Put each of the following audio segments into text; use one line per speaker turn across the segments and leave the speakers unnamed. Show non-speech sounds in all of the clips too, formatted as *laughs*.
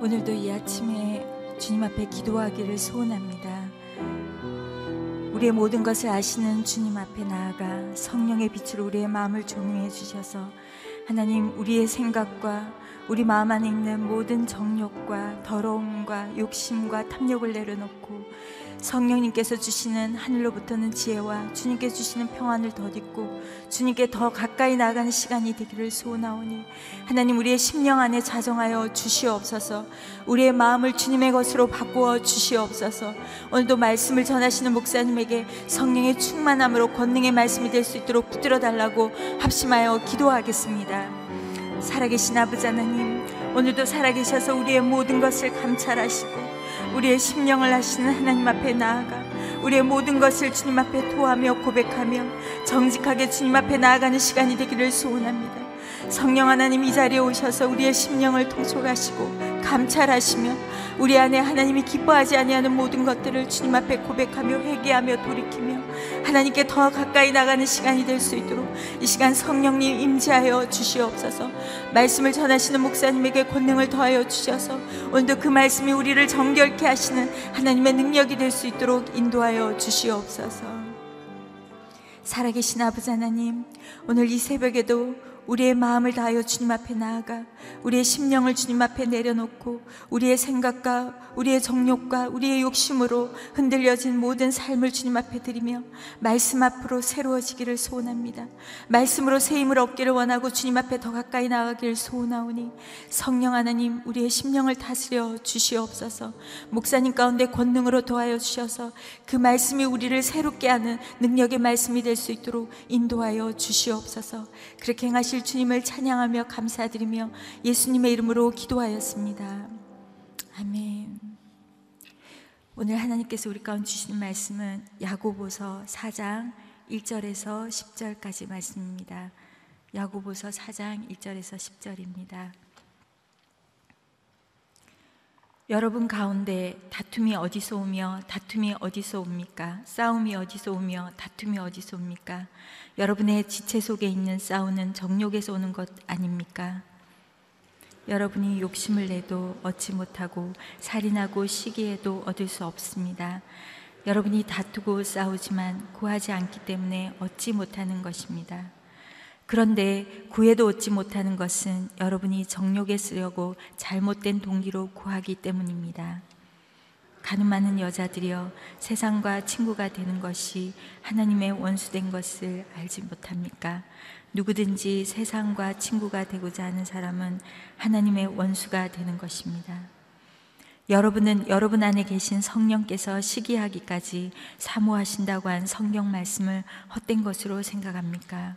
오늘도 이 아침에 주님 앞에 기도하기를 소원합니다. 우리의 모든 것을 아시는 주님 앞에 나아가 성령의 빛으로 우리의 마음을 조명해 주셔서 하나님 우리의 생각과 우리 마음 안에 있는 모든 정욕과 더러움과 욕심과 탐욕을 내려놓고 성령님께서 주시는 하늘로부터는 지혜와 주님께 주시는 평안을 덧입고 주님께 더 가까이 나가는 시간이 되기를 소원하오니 하나님 우리의 심령 안에 자정하여 주시옵소서. 우리의 마음을 주님의 것으로 바꾸어 주시옵소서. 오늘도 말씀을 전하시는 목사님에게 성령의 충만함으로 권능의 말씀이 될 수 있도록 붙들어 달라고 합심하여 기도하겠습니다. 살아계신 아버지 하나님 오늘도 살아계셔서 우리의 모든 것을 감찰하시고 우리의 심령을 하시는 하나님 앞에 나아가 우리의 모든 것을 주님 앞에 토하며 고백하며 정직하게 주님 앞에 나아가는 시간이 되기를 소원합니다. 성령 하나님 이 자리에 오셔서 우리의 심령을 통촉하시고 감찰하시며 우리 안에 하나님이 기뻐하지 아니하는 모든 것들을 주님 앞에 고백하며 회개하며 돌이키며 하나님께 더 가까이 나가는 시간이 될 수 있도록 이 시간 성령님 임재하여 주시옵소서. 말씀을 전하시는 목사님에게 권능을 더하여 주셔서 오늘도 그 말씀이 우리를 정결케 하시는 하나님의 능력이 될 수 있도록 인도하여 주시옵소서. 살아계신 아버지 하나님 오늘 이 새벽에도 우리의 마음을 다하여 주님 앞에 나아가 우리의 심령을 주님 앞에 내려놓고 우리의 생각과 우리의 정욕과 우리의 욕심으로 흔들려진 모든 삶을 주님 앞에 드리며 말씀 앞으로 새로워지기를 소원합니다. 말씀으로 새 힘을 얻기를 원하고 주님 앞에 더 가까이 나가기를 소원하오니 성령 하나님 우리의 심령을 다스려 주시옵소서 목사님 가운데 권능으로 도하여 주셔서 그 말씀이 우리를 새롭게 하는 능력의 말씀이 될 수 있도록 인도하여 주시옵소서 그렇게 행하실 주님을 찬양하며 감사드리며 예수님의 이름으로 기도하였습니다. 아멘. 오늘 하나님께서 우리 가운데 주시는 말씀은 야고보서 4장 1절에서 10절까지 말씀입니다. 야고보서 4장 1절에서 10절입니다. 여러분 가운데 다툼이 어디서 오며 다툼이 어디서 옵니까? 싸움이 어디서 오며 다툼이 어디서 옵니까? 여러분의 지체 속에 있는 싸우는 정욕에서 오는 것 아닙니까? 여러분이 욕심을 내도 얻지 못하고 살인하고 시기에도 얻을 수 없습니다. 여러분이 다투고 싸우지만 구하지 않기 때문에 얻지 못하는 것입니다. 그런데 구해도 얻지 못하는 것은 여러분이 정욕에 쓰려고 잘못된 동기로 구하기 때문입니다. 가늠하는 여자들이여 세상과 친구가 되는 것이 하나님의 원수된 것을 알지 못합니까? 누구든지 세상과 친구가 되고자 하는 사람은 하나님의 원수가 되는 것입니다. 여러분은 여러분 안에 계신 성령께서 시기하기까지 사모하신다고 한 성경 말씀을 헛된 것으로 생각합니까?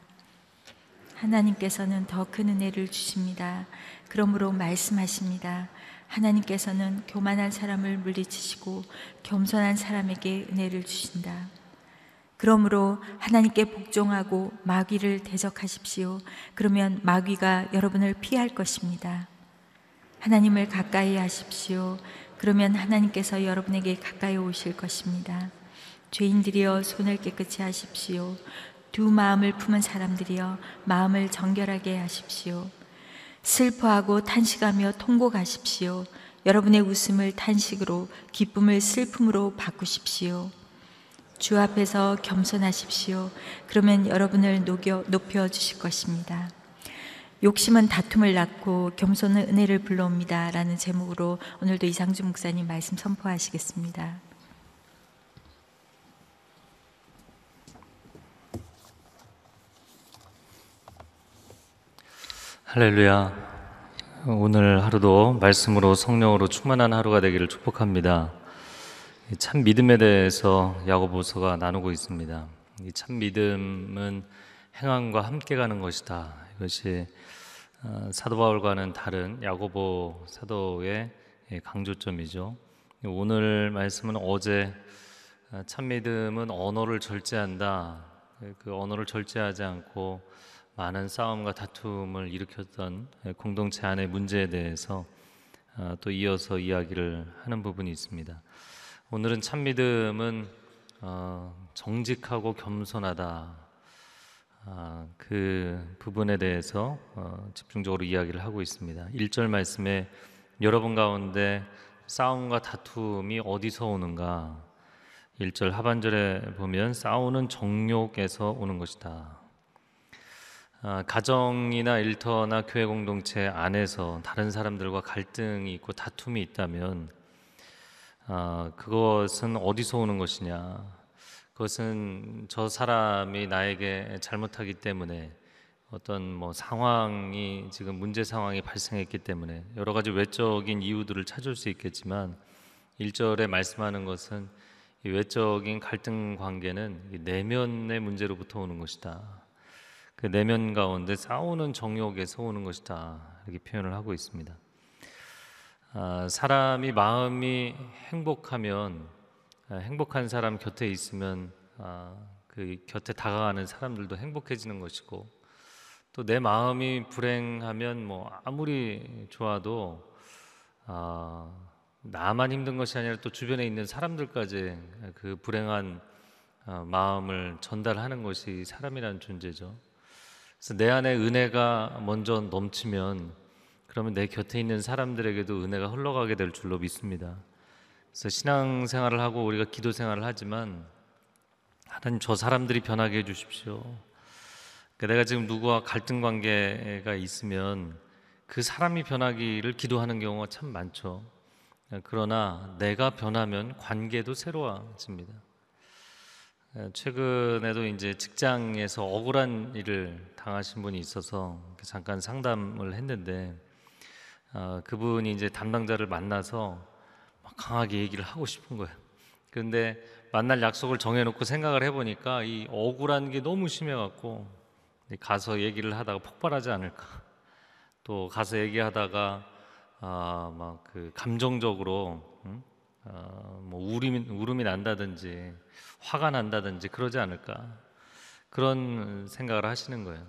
하나님께서는 더 큰 은혜를 주십니다. 그러므로 말씀하십니다. 하나님께서는 교만한 사람을 물리치시고 겸손한 사람에게 은혜를 주신다. 그러므로 하나님께 복종하고 마귀를 대적하십시오. 그러면 마귀가 여러분을 피할 것입니다. 하나님을 가까이 하십시오. 그러면 하나님께서 여러분에게 가까이 오실 것입니다. 죄인들이여 손을 깨끗이 하십시오. 두 마음을 품은 사람들이여 마음을 정결하게 하십시오. 슬퍼하고 탄식하며 통곡하십시오. 여러분의 웃음을 탄식으로 기쁨을 슬픔으로 바꾸십시오. 주 앞에서 겸손하십시오. 그러면 여러분을 녹여, 높여 주실 것입니다. 욕심은 다툼을 낳고 겸손은 은혜를 불러옵니다. 라는 제목으로 오늘도 이상주 목사님 말씀 선포하시겠습니다.
할렐루야. 오늘 하루도 말씀으로 성령으로 충만한 하루가 되기를 축복합니다. 이참 믿음에 대해서 야고보서가 나누고 있습니다. 이 참 믿음은 행함과 함께 가는 것이다. 이것이 어, 사도 바울과는 다른 야고보 사도의 예, 강조점이죠. 오늘 말씀은 어제 어, 참 믿음은 언어를 절제한다. 그 언어를 절제하지 않고 많은 싸움과 다툼을 일으켰던 공동체 안의 문제에 대해서 아, 또 이어서 이야기를 하는 부분이 있습니다. 오늘은 참 믿음은 어, 정직하고 겸손하다. 아, 그 부분에 대해서 어, 집중적으로 이야기를 하고 있습니다. 1절 말씀에 여러분 가운데 싸움과 다툼이 어디서 오는가? 1절 하반절에 보면 싸우는 정욕에서 오는 것이다. 아, 가정이나 일터나 교회 공동체 안에서 다른 사람들과 갈등이 있고 다툼이 있다면 아, 그것은 어디서 오는 것이냐? 그것은 저 사람이 나에게 잘못하기 때문에 어떤 뭐 상황이 지금 문제 상황이 발생했기 때문에 여러 가지 외적인 이유들을 찾을 수 있겠지만 1절에 말씀하는 것은 이 외적인 갈등 관계는 이 내면의 문제로부터 오는 것이다. 그 내면 가운데 싸우는 정욕에서 오는 것이다. 이렇게 표현을 하고 있습니다. 아, 사람이 마음이 행복하면 아, 행복한 사람 곁에 있으면 아, 그 곁에 다가가는 사람들도 행복해지는 것이고 또 내 마음이 불행하면 뭐 아무리 좋아도 아, 나만 힘든 것이 아니라 또 주변에 있는 사람들까지 그 불행한 아, 마음을 전달하는 것이 사람이라는 존재죠. 그래서 내 안에 은혜가 먼저 넘치면 그러면 내 곁에 있는 사람들에게도 은혜가 흘러가게 될 줄로 믿습니다. 그래서 신앙 생활을 하고 우리가 기도 생활을 하지만 하나님 저 사람들이 변하게 해 주십시오. 그러니까 내가 지금 누구와 갈등 관계가 있으면 그 사람이 변하기를 기도하는 경우가 참 많죠. 그러나 내가 변하면 관계도 새로워집니다. 최근에도 이제 직장에서 억울한 일을 당하신 분이 있어서 잠깐 상담을 했는데 어, 그분이 이제 담당자를 만나서 막 강하게 얘기를 하고 싶은 거예요. 그런데 만날 약속을 정해놓고 생각을 해보니까 이 억울한 게 너무 심해갖고 가서 얘기를 하다가 폭발하지 않을까. 또 가서 얘기하다가 아, 막 그 감정적으로 음? 아, 뭐 울음이, 울음이 난다든지 화가 난다든지 그러지 않을까 그런 생각을 하시는 거예요.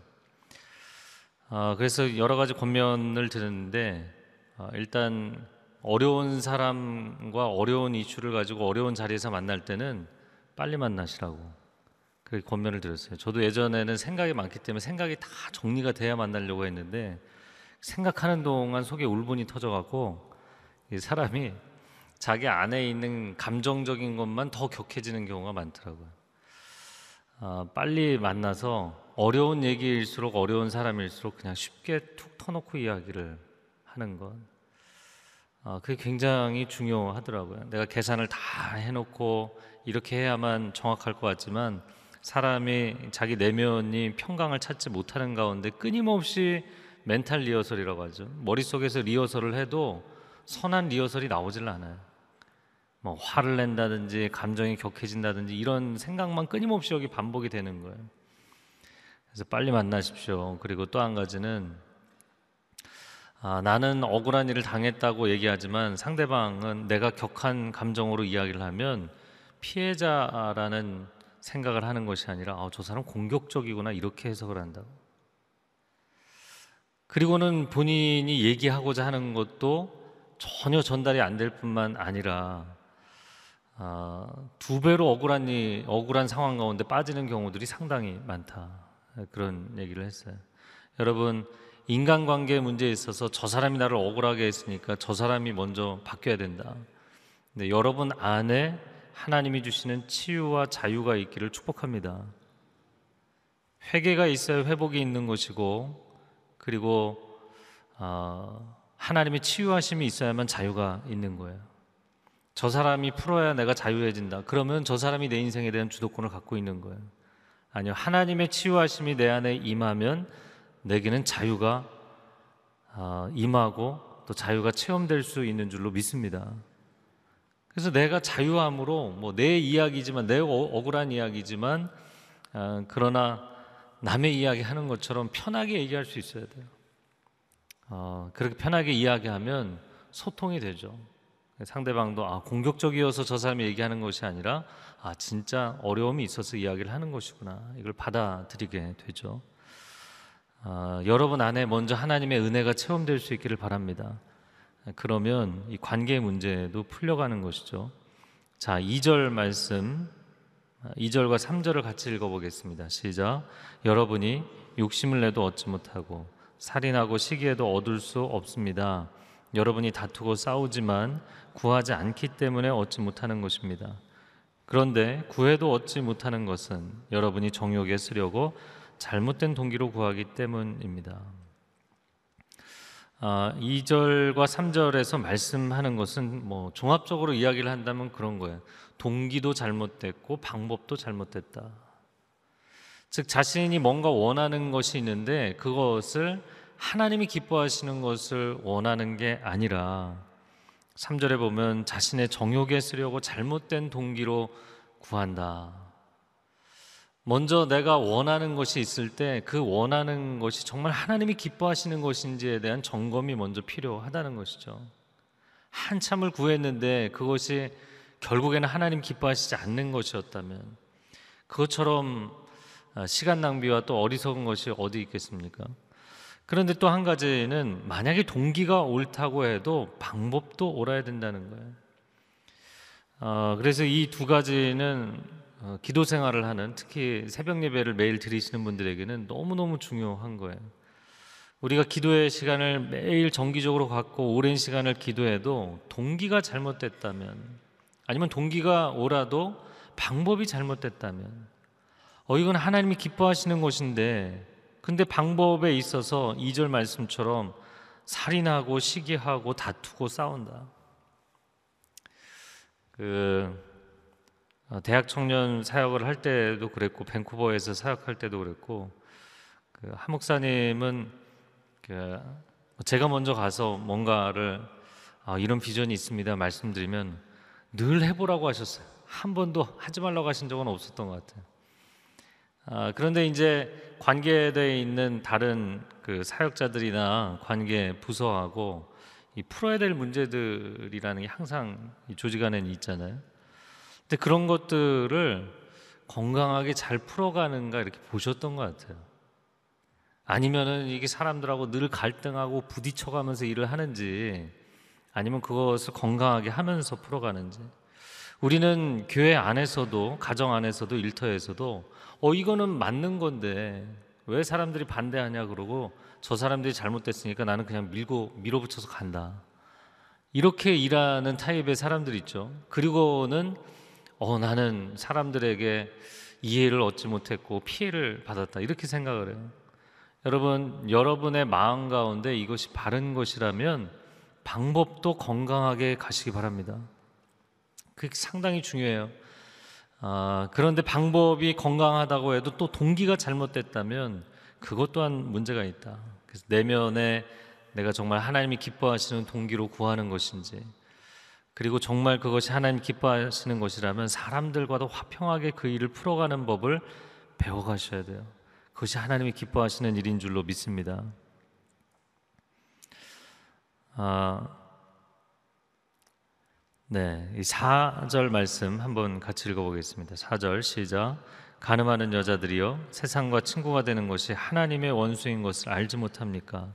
아, 그래서 여러 가지 권면을 드렸는데 아, 일단 어려운 사람과 어려운 이슈를 가지고 어려운 자리에서 만날 때는 빨리 만나시라고 그렇게 권면을 드렸어요. 저도 예전에는 생각이 많기 때문에 생각이 다 정리가 돼야 만나려고 했는데 생각하는 동안 속에 울분이 터져갖고 이 사람이 자기 안에 있는 감정적인 것만 더 격해지는 경우가 많더라고요. 아, 빨리 만나서 어려운 얘기일수록 어려운 사람일수록 그냥 쉽게 툭 터놓고 이야기를 하는 것. 아, 그게 굉장히 중요하더라고요. 내가 계산을 다 해놓고 이렇게 해야만 정확할 것 같지만 사람이 자기 내면이 평강을 찾지 못하는 가운데 끊임없이 멘탈 리허설이라고 하죠. 머릿속에서 리허설을 해도 선한 리허설이 나오질 않아요. 뭐 화를 낸다든지 감정이 격해진다든지 이런 생각만 끊임없이 여기 반복이 되는 거예요. 그래서 빨리 만나십시오. 그리고 또 한 가지는 아, 나는 억울한 일을 당했다고 얘기하지만 상대방은 내가 격한 감정으로 이야기를 하면 피해자라는 생각을 하는 것이 아니라 아, 저 사람 공격적이구나 이렇게 해석을 한다고. 그리고는 본인이 얘기하고자 하는 것도 전혀 전달이 안 될 뿐만 아니라 아, 두 배로 억울한 이, 억울한 상황 가운데 빠지는 경우들이 상당히 많다 그런 얘기를 했어요. 여러분 인간관계 문제에 있어서 저 사람이 나를 억울하게 했으니까 저 사람이 먼저 바뀌어야 된다. 근데 여러분 안에 하나님이 주시는 치유와 자유가 있기를 축복합니다. 회개가 있어야 회복이 있는 것이고 그리고 어, 하나님의 치유하심이 있어야만 자유가 있는 거예요. 저 사람이 풀어야 내가 자유해진다. 그러면 저 사람이 내 인생에 대한 주도권을 갖고 있는 거예요. 아니요. 하나님의 치유하심이 내 안에 임하면 내게는 자유가 어, 임하고 또 자유가 체험될 수 있는 줄로 믿습니다. 그래서 내가 자유함으로 뭐 내 이야기지만 내 어, 억울한 이야기지만 어, 그러나 남의 이야기 하는 것처럼 편하게 얘기할 수 있어야 돼요. 어, 그렇게 편하게 이야기하면 소통이 되죠. 상대방도 아, 공격적이어서 저 사람이 얘기하는 것이 아니라 아, 진짜 어려움이 있어서 이야기를 하는 것이구나. 이걸 받아들이게 되죠. 아, 여러분 안에 먼저 하나님의 은혜가 체험될 수 있기를 바랍니다. 그러면 이 관계 문제도 풀려가는 것이죠. 자, 2절 말씀 2절과 3절을 같이 읽어보겠습니다. 시작. 여러분이 욕심을 내도 얻지 못하고 살인하고 시기에도 얻을 수 없습니다. 여러분이 다투고 싸우지만 구하지 않기 때문에 얻지 못하는 것입니다. 그런데 구해도 얻지 못하는 것은 여러분이 정욕에 쓰려고 잘못된 동기로 구하기 때문입니다. 아, 2절과 3절에서 말씀하는 것은 뭐 종합적으로 이야기를 한다면 그런 거예요. 동기도 잘못됐고 방법도 잘못됐다. 즉 자신이 뭔가 원하는 것이 있는데 그것을 하나님이 기뻐하시는 것을 원하는 게 아니라 3절에 보면 자신의 정욕에 쓰려고 잘못된 동기로 구한다. 먼저 내가 원하는 것이 있을 때 그 원하는 것이 정말 하나님이 기뻐하시는 것인지에 대한 점검이 먼저 필요하다는 것이죠. 한참을 구했는데 그것이 결국에는 하나님 기뻐하시지 않는 것이었다면 그것처럼 시간 낭비와 또 어리석은 것이 어디 있겠습니까? 그런데 또 한 가지는 만약에 동기가 옳다고 해도 방법도 옳아야 된다는 거예요. 어, 그래서 이 두 가지는 어, 기도 생활을 하는 특히 새벽 예배를 매일 드리시는 분들에게는 너무너무 중요한 거예요. 우리가 기도의 시간을 매일 정기적으로 갖고 오랜 시간을 기도해도 동기가 잘못됐다면 아니면 동기가 옳아도 방법이 잘못됐다면 어 이건 하나님이 기뻐하시는 것인데 근데 방법에 있어서 2절 말씀처럼 살인하고 시기하고 다투고 싸운다. 그 어, 대학 청년 사역을 할 때도 그랬고 밴쿠버에서 사역할 때도 그랬고 그 하목사님은 그 제가 먼저 가서 뭔가를 아, 이런 비전이 있습니다 말씀드리면 늘 해보라고 하셨어요. 한 번도 하지 말라고 하신 적은 없었던 것 같아요. 아, 그런데 이제 관계되어 있는 다른 그 사역자들이나 관계 부서하고 이 풀어야 될 문제들이라는 게 항상 이 조직 안에는 있잖아요. 근데 그런 것들을 건강하게 잘 풀어가는가 이렇게 보셨던 것 같아요. 아니면은 이게 사람들하고 늘 갈등하고 부딪혀가면서 일을 하는지 아니면 그것을 건강하게 하면서 풀어가는지 우리는 교회 안에서도 가정 안에서도 일터에서도 어 이거는 맞는 건데 왜 사람들이 반대하냐 그러고 저 사람들이 잘못됐으니까 나는 그냥 밀고 밀어붙여서 간다 이렇게 일하는 타입의 사람들 있죠 그리고는 어, 나는 사람들에게 이해를 얻지 못했고 피해를 받았다. 이렇게 생각을 해요. 여러분, 여러분의 마음 가운데 이것이 바른 것이라면 방법도 건강하게 가시기 바랍니다. 그게 상당히 중요해요. 아, 그런데 방법이 건강하다고 해도 또 동기가 잘못됐다면 그것 또한 문제가 있다. 그래서 내면에 내가 정말 하나님이 기뻐하시는 동기로 구하는 것인지 그리고 정말 그것이 하나님 기뻐하시는 것이라면 사람들과도 화평하게 그 일을 풀어가는 법을 배워가셔야 돼요. 그것이 하나님이 기뻐하시는 일인 줄로 믿습니다. 아, 네, 이 4절 말씀 한번 같이 읽어보겠습니다. 4절 시작. 가늠하는 여자들이여 세상과 친구가 되는 것이 하나님의 원수인 것을 알지 못합니까?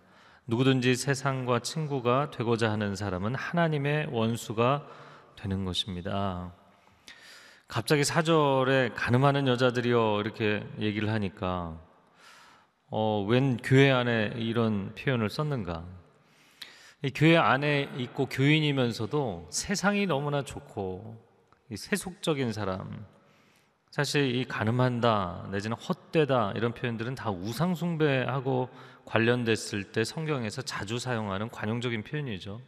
누구든지 세상과 친구가 되고자 하는 사람은 하나님의 원수가 되는 것입니다. 갑자기 사절에 가늠하는 여자들이여 이렇게 얘기를 하니까 어, 웬 교회 안에 이런 표현을 썼는가? 이 교회 안에 있고 교인이면서도 세상이 너무나 좋고 세속적인 사람, 사실 이 가늠한다 내지는 헛되다 이런 표현들은 다 우상 숭배하고 관련됐을 때 성경에서 자주 사용하는 관용적인 표현이죠.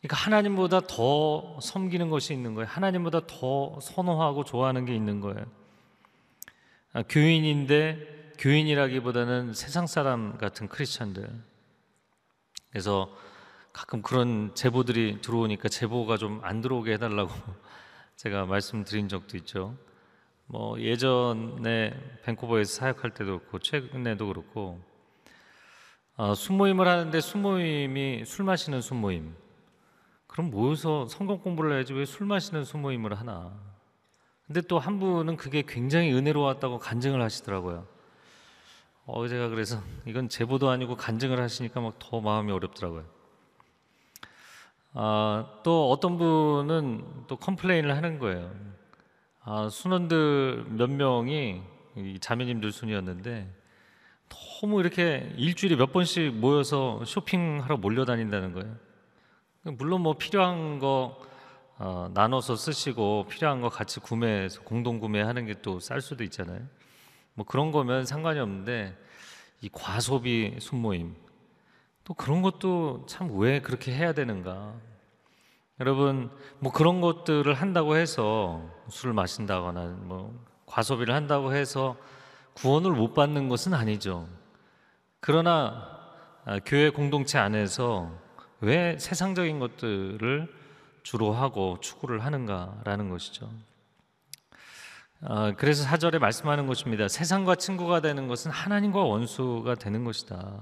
그러니까 하나님보다 더 섬기는 것이 있는 거예요. 하나님보다 더 선호하고 좋아하는 게 있는 거예요. 아, 교인인데 교인이라기보다는 세상 사람 같은 크리스천들. 그래서 가끔 그런 제보들이 들어오니까 제보가 좀 안 들어오게 해달라고 *laughs* 제가 말씀드린 적도 있죠. 뭐 예전에 밴쿠버에서 사역할 때도 그렇고 최근에도 그렇고 어, 순모임을 하는데 순모임이 술 마시는 순모임. 그럼 모여서 성경 공부를 해야지 왜 술 마시는 순모임을 하나? 근데 또 한 분은 그게 굉장히 은혜로웠다고 간증을 하시더라고요. 어 제가 그래서 이건 제보도 아니고 간증을 하시니까 막 더 마음이 어렵더라고요. 아, 또 어떤 분은 또 컴플레인을 하는 거예요. 아, 순원들 몇 명이 이 자매님들 순이었는데 너무 이렇게 일주일에 몇 번씩 모여서 쇼핑하러 몰려다닌다는 거예요. 물론 뭐 필요한 거 어, 나눠서 쓰시고 필요한 거 같이 구매해서 공동 구매하는 게 또 쌀 수도 있잖아요. 뭐 그런 거면 상관이 없는데 이 과소비 순모임 또 그런 것도 참 왜 그렇게 해야 되는가? 여러분 뭐 그런 것들을 한다고 해서 술을 마신다거나 뭐 과소비를 한다고 해서 구원을 못 받는 것은 아니죠. 그러나 아, 교회 공동체 안에서 왜 세상적인 것들을 주로 하고 추구를 하는가라는 것이죠. 아, 그래서 사절에 말씀하는 것입니다. 세상과 친구가 되는 것은 하나님과 원수가 되는 것이다.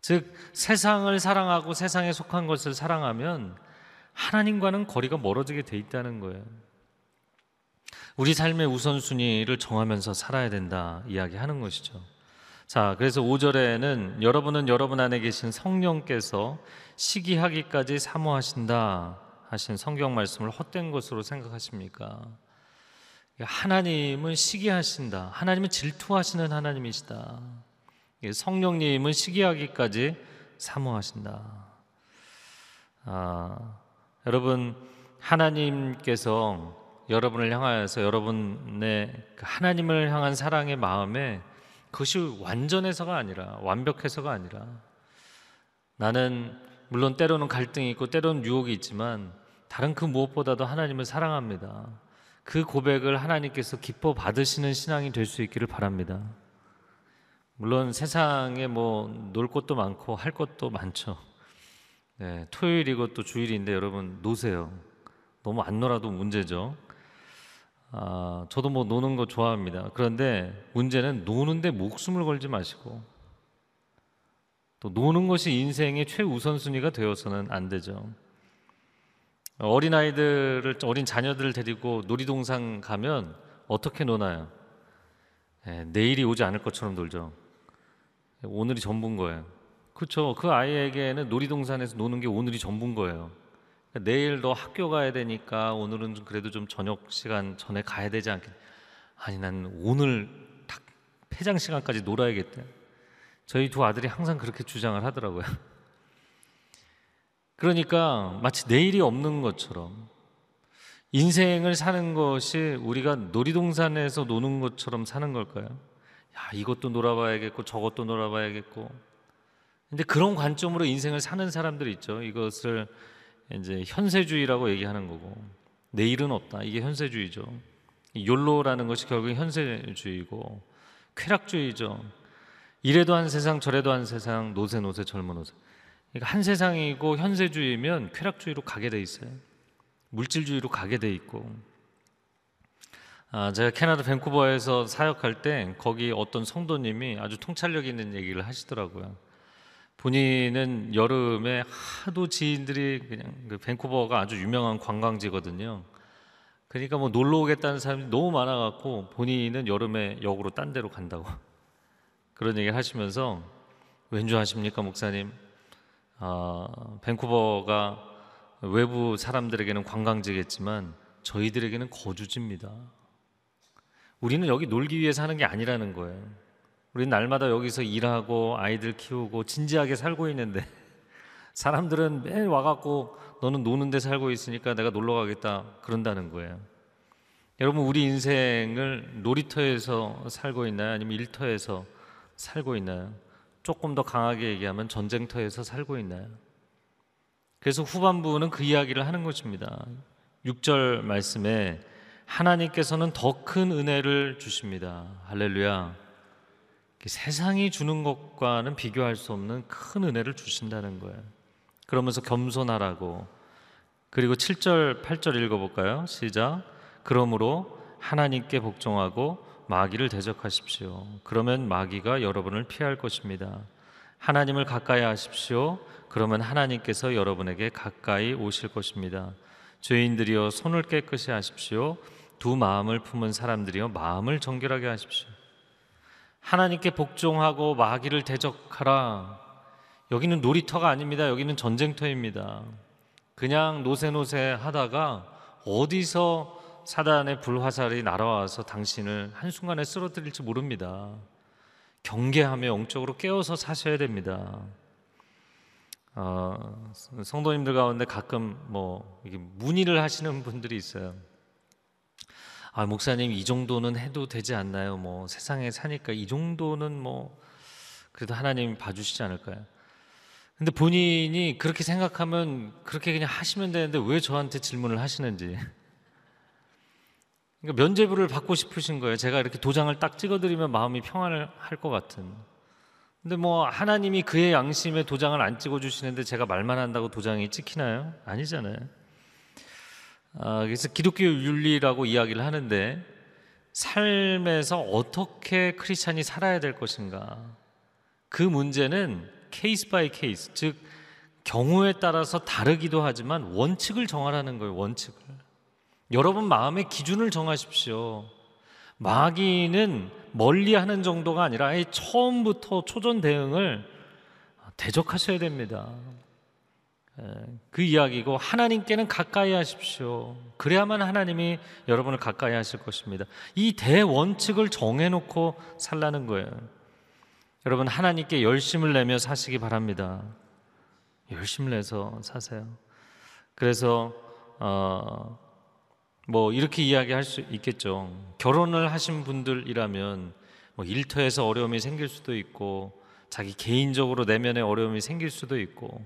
즉 세상을 사랑하고 세상에 속한 것을 사랑하면 하나님과는 거리가 멀어지게 돼 있다는 거예요. 우리 삶의 우선순위를 정하면서 살아야 된다 이야기하는 것이죠. 자, 그래서 5절에는 여러분은 여러분 안에 계신 성령께서 시기하기까지 사모하신다 하신 성경 말씀을 헛된 것으로 생각하십니까? 하나님은 시기하신다. 하나님은 질투하시는 하나님이시다. 성령님은 시기하기까지 사모하신다. 아, 여러분 하나님께서 여러분을 향하여서 여러분의 그 하나님을 향한 사랑의 마음에 그것이 완전해서가 아니라 완벽해서가 아니라 나는 물론 때로는 갈등이 있고 때로는 유혹이 있지만 다른 그 무엇보다도 하나님을 사랑합니다. 그 고백을 하나님께서 기뻐 받으시는 신앙이 될 수 있기를 바랍니다. 물론 세상에 뭐 놀 것도 많고 할 것도 많죠. 네, 토요일이고 또 주일인데 여러분 노세요. 너무 안 놀아도 문제죠. 아, 저도 뭐 노는 거 좋아합니다. 그런데 문제는 노는데 목숨을 걸지 마시고 또 노는 것이 인생의 최우선순위가 되어서는 안 되죠. 어린 아이들을 어린 자녀들을 데리고 놀이동산 가면 어떻게 노나요? 네, 내일이 오지 않을 것처럼 놀죠. 오늘이 전부인 거예요. 그렇죠. 그 아이에게는 놀이동산에서 노는 게 오늘이 전부인 거예요. 그러니까 내일 너 학교 가야 되니까 오늘은 좀 그래도 좀 저녁 시간 전에 가야 되지 않겠? 아니 난 오늘 딱 폐장 시간까지 놀아야겠다. 저희 두 아들이 항상 그렇게 주장을 하더라고요. 그러니까 마치 내일이 없는 것처럼 인생을 사는 것이 우리가 놀이동산에서 노는 것처럼 사는 걸까요? 야, 이것도 놀아봐야겠고 저것도 놀아봐야겠고. 근데 그런 관점으로 인생을 사는 사람들이 있죠. 이것을 이제 현세주의라고 얘기하는 거고 내일은 없다. 이게 현세주의죠. 욜로라는 것이 결국 현세주의고 쾌락주의죠. 이래도 한 세상 저래도 한 세상 노세 노세 젊은 노세. 그러니까 한 세상이고 현세주의면 쾌락주의로 가게 돼 있어요. 물질주의로 가게 돼 있고. 아, 제가 캐나다 밴쿠버에서 사역할 때 거기 어떤 성도님이 아주 통찰력 있는 얘기를 하시더라고요. 본인은 여름에 하도 지인들이 그냥 그 밴쿠버가 아주 유명한 관광지거든요. 그러니까 뭐 놀러 오겠다는 사람이 너무 많아갖고 본인은 여름에 역으로 딴 데로 간다고 *laughs* 그런 얘기를 하시면서 왠지 아십니까 목사님? 아, 밴쿠버가 외부 사람들에게는 관광지겠지만 저희들에게는 거주지입니다. 우리는 여기 놀기 위해 사는 게 아니라는 거예요. 우리는 날마다 여기서 일하고 아이들 키우고 진지하게 살고 있는데 *laughs* 사람들은 매일 와갖고 너는 노는 데 살고 있으니까 내가 놀러 가겠다 그런다는 거예요. 여러분 우리 인생을 놀이터에서 살고 있나요? 아니면 일터에서 살고 있나요? 조금 더 강하게 얘기하면 전쟁터에서 살고 있나요? 그래서 후반부는 그 이야기를 하는 것입니다. 6절 말씀에 하나님께서는 더 큰 은혜를 주십니다. 할렐루야. 세상이 주는 것과는 비교할 수 없는 큰 은혜를 주신다는 거예요. 그러면서 겸손하라고. 그리고 7절, 8절 읽어볼까요? 시작. 그러므로 하나님께 복종하고 마귀를 대적하십시오. 그러면 마귀가 여러분을 피할 것입니다. 하나님을 가까이 하십시오. 그러면 하나님께서 여러분에게 가까이 오실 것입니다. 죄인들이여 손을 깨끗이 하십시오. 두 마음을 품은 사람들이여 마음을 정결하게 하십시오. 하나님께 복종하고 마귀를 대적하라. 여기는 놀이터가 아닙니다. 여기는 전쟁터입니다. 그냥 노세노세 하다가 어디서 사단의 불화살이 날아와서 당신을 한순간에 쓰러뜨릴지 모릅니다. 경계하며 영적으로 깨어서 사셔야 됩니다. 어, 성도님들 가운데 가끔 뭐 문의를 하시는 분들이 있어요. 아, 목사님 이 정도는 해도 되지 않나요? 뭐 세상에 사니까 이 정도는 뭐 그래도 하나님 봐주시지 않을까요? 근데 본인이 그렇게 생각하면 그렇게 그냥 하시면 되는데 왜 저한테 질문을 하시는지. 그러니까 면죄부를 받고 싶으신 거예요. 제가 이렇게 도장을 딱 찍어드리면 마음이 평안을 할 것 같은. 근데 뭐 하나님이 그의 양심에 도장을 안 찍어주시는데 제가 말만 한다고 도장이 찍히나요? 아니잖아요. 아, 그래서 기독교 윤리라고 이야기를 하는데 삶에서 어떻게 크리스찬이 살아야 될 것인가 그 문제는 case by case 즉 경우에 따라서 다르기도 하지만 원칙을 정하라는 거예요 원칙을 여러분 마음의 기준을 정하십시오 마귀는 멀리 하는 정도가 아니라 아예 처음부터 초전 대응을 대적하셔야 됩니다 예, 그 이야기고 하나님께는 가까이 하십시오. 그래야만 하나님이 여러분을 가까이 하실 것입니다. 이 대원칙을 정해놓고 살라는 거예요. 여러분 하나님께 열심을 내며 사시기 바랍니다. 열심을 내서 사세요. 그래서 어, 뭐 이렇게 이야기할 수 있겠죠. 결혼을 하신 분들이라면 뭐 일터에서 어려움이 생길 수도 있고 자기 개인적으로 내면에 어려움이 생길 수도 있고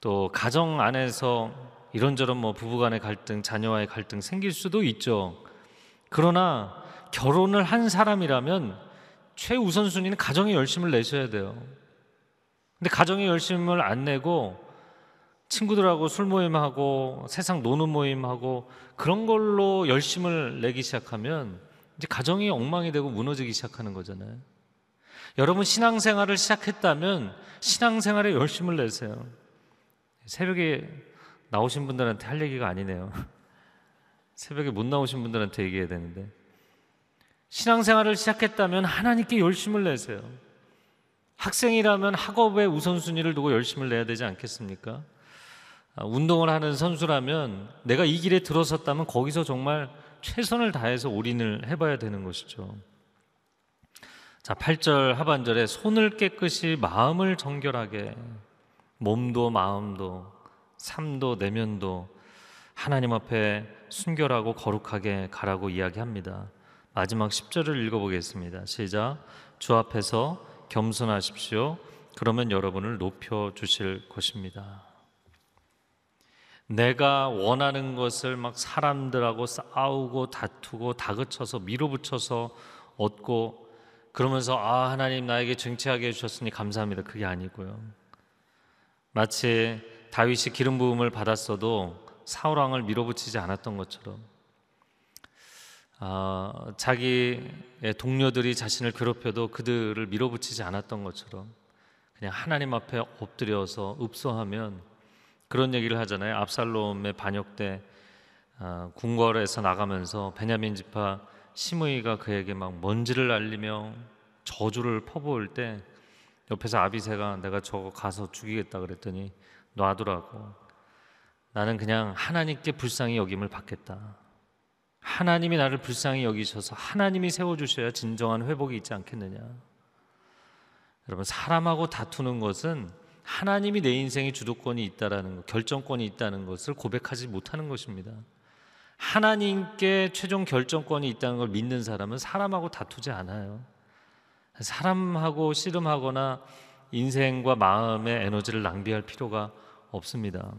또 가정 안에서 이런저런 뭐 부부간의 갈등, 자녀와의 갈등 생길 수도 있죠. 그러나 결혼을 한 사람이라면 최우선순위는 가정에 열심을 내셔야 돼요. 근데 가정에 열심을 안 내고 친구들하고 술 모임하고 세상 노는 모임하고 그런 걸로 열심을 내기 시작하면 이제 가정이 엉망이 되고 무너지기 시작하는 거잖아요. 여러분 신앙생활을 시작했다면 신앙생활에 열심을 내세요. 새벽에 나오신 분들한테 할 얘기가 아니네요. *laughs* 새벽에 못 나오신 분들한테 얘기해야 되는데 신앙생활을 시작했다면 하나님께 열심을 내세요. 학생이라면 학업에 우선순위를 두고 열심을 내야 되지 않겠습니까? 아, 운동을 하는 선수라면 내가 이 길에 들어섰다면 거기서 정말 최선을 다해서 올인을 해봐야 되는 것이죠. 자, 8절 하반절에 손을 깨끗이 마음을 정결하게 몸도 마음도 삶도 내면도 하나님 앞에 순결하고 거룩하게 가라고 이야기합니다. 마지막 10절을 읽어보겠습니다. 시작. 주 앞에서 겸손하십시오. 그러면 여러분을 높여 주실 것입니다. 내가 원하는 것을 막 사람들하고 싸우고 다투고 다그쳐서 밀어붙여서 얻고 그러면서 아 하나님 나에게 정치하게 해주셨으니 감사합니다. 그게 아니고요. 마치 다윗이 기름 부음을 받았어도 사울 왕을 밀어붙이지 않았던 것처럼 아, 자기의 동료들이 자신을 괴롭혀도 그들을 밀어붙이지 않았던 것처럼 그냥 하나님 앞에 엎드려서 읍소하면 그런 얘기를 하잖아요. 압살롬의 반역 때 아, 궁궐에서 나가면서 베냐민 지파 시므이가 그에게 막 먼지를 날리며 저주를 퍼부을 때 옆에서 아비새가 내가 저거 가서 죽이겠다 그랬더니 놔두라고 나는 그냥 하나님께 불쌍히 여김을 받겠다. 하나님이 나를 불쌍히 여기셔서 하나님이 세워주셔야 진정한 회복이 있지 않겠느냐. 여러분 사람하고 다투는 것은 하나님이 내 인생에 주도권이 있다라는 것, 결정권이 있다는 것을 고백하지 못하는 것입니다. 하나님께 최종 결정권이 있다는 걸 믿는 사람은 사람하고 다투지 않아요. 사람하고 씨름하거나 인생과 마음의 에너지를 낭비할 필요가 없습니다.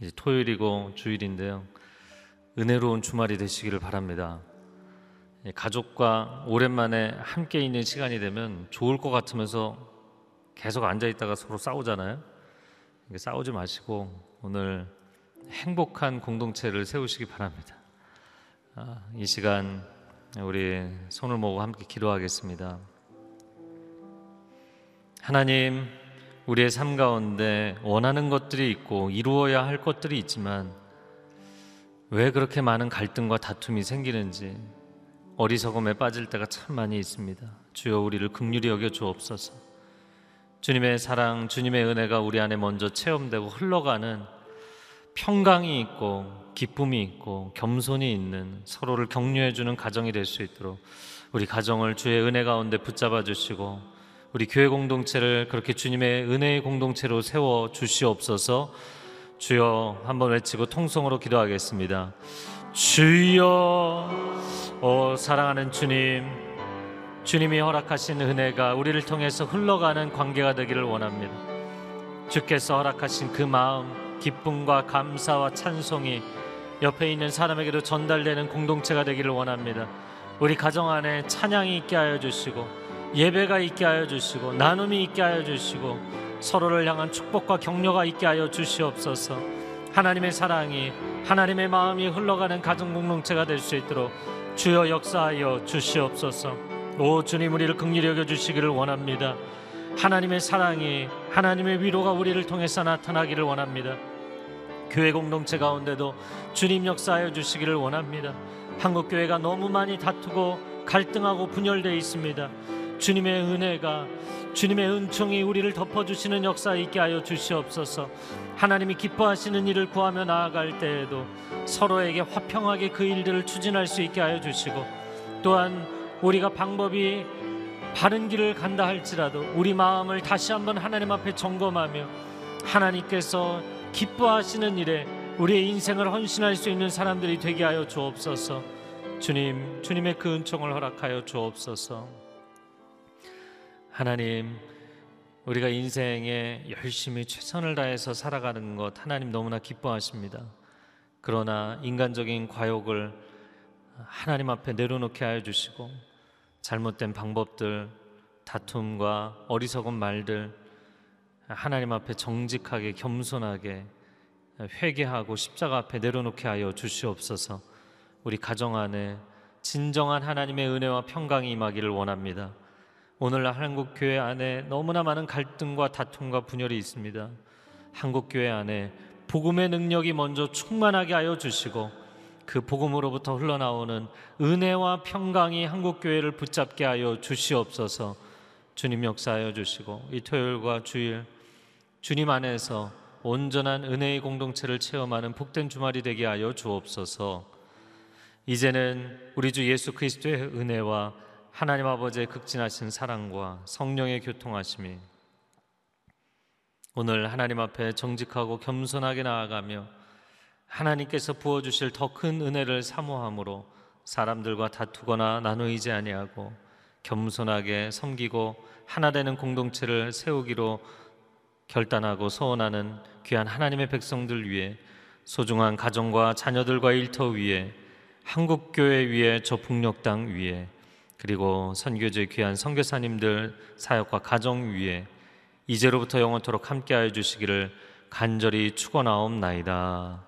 이제 토요일이고 주일인데요. 은혜로운 주말이 되시기를 바랍니다. 가족과 오랜만에 함께 있는 시간이 되면 좋을 것 같으면서 계속 앉아 있다가 서로 싸우잖아요. 싸우지 마시고 오늘 행복한 공동체를 세우시기 바랍니다. 아, 이 시간 우리 손을 모고 함께 기도하겠습니다. 하나님, 우리의 삶 가운데 원하는 것들이 있고 이루어야 할 것들이 있지만 왜 그렇게 많은 갈등과 다툼이 생기는지 어리석음에 빠질 때가 참 많이 있습니다. 주여 우리를 극률히 여겨 주옵소서. 주님의 사랑, 주님의 은혜가 우리 안에 먼저 체험되고 흘러가는 평강이 있고 기쁨이 있고 겸손이 있는 서로를 격려해 주는 가정이 될 수 있도록 우리 가정을 주의 은혜 가운데 붙잡아 주시고 우리 교회 공동체를 그렇게 주님의 은혜의 공동체로 세워 주시옵소서. 주여 한번 외치고 통성으로 기도하겠습니다. 주여 오 사랑하는 주님 주님이 허락하신 은혜가 우리를 통해서 흘러가는 관계가 되기를 원합니다. 주께서 허락하신 그 마음 기쁨과 감사와 찬송이 옆에 있는 사람에게도 전달되는 공동체가 되기를 원합니다. 우리 가정 안에 찬양이 있게 하여 주시고 예배가 있게 하여 주시고 나눔이 있게 하여 주시고 서로를 향한 축복과 격려가 있게 하여 주시옵소서. 하나님의 사랑이 하나님의 마음이 흘러가는 가정 공동체가 될 수 있도록 주여 역사하여 주시옵소서. 오 주님 우리를 긍휼히 여겨 주시기를 원합니다. 하나님의 사랑이 하나님의 위로가 우리를 통해서 나타나기를 원합니다. 교회 공동체 가운데도 주님 역사하여 주시기를 원합니다. 한국 교회가 너무 많이 다투고 갈등하고 분열되어 있습니다. 주님의 은혜가 주님의 은총이 우리를 덮어 주시는 역사 있게 하여 주시옵소서. 하나님이 기뻐하시는 일을 구하며 나아갈 때에도 서로에게 화평하게 그 일들을 추진할 수 있게 하여 주시고 또한 우리가 방법이 바른 길을 간다 할지라도 우리 마음을 다시 한번 하나님 앞에 점검하며 하나님께서 기뻐하시는 일에 우리의 인생을 헌신할 수 있는 사람들이 되게 하여 주옵소서. 주님, 주님의 그 은총을 허락하여 주옵소서. 하나님, 우리가 인생에 열심히 최선을 다해서 살아가는 것 하나님 너무나 기뻐하십니다. 그러나 인간적인 과욕을 하나님 앞에 내려놓게 하여 주시고 잘못된 방법들, 다툼과 어리석은 말들 하나님 앞에 정직하게 겸손하게 회개하고 십자가 앞에 내려놓게 하여 주시옵소서. 우리 가정 안에 진정한 하나님의 은혜와 평강이 임하기를 원합니다. 오늘날 한국 교회 안에 너무나 많은 갈등과 다툼과 분열이 있습니다. 한국 교회 안에 복음의 능력이 먼저 충만하게 하여 주시고 그 복음으로부터 흘러나오는 은혜와 평강이 한국 교회를 붙잡게 하여 주시옵소서. 주님 역사하여 주시고 이 토요일과 주일 주님 안에서 온전한 은혜의 공동체를 체험하는 복된 주말이 되게 하여 주옵소서. 이제는 우리 주 예수 그리스도의 은혜와 하나님 아버지의 극진하신 사랑과 성령의 교통하심이 오늘 하나님 앞에 정직하고 겸손하게 나아가며 하나님께서 부어 주실 더 큰 은혜를 사모함으로 사람들과 다투거나 나누이지 아니하고 겸손하게 섬기고 하나 되는 공동체를 세우기로 결단하고 소원하는 귀한 하나님의 백성들 위해 소중한 가정과 자녀들과 일터 위에 한국 교회 위에 저 북녘 땅 위에 그리고 선교제 귀한 선교사님들 사역과 가정 위에 이제로부터 영원토록 함께하여 주시기를 간절히 축원하옵나이다.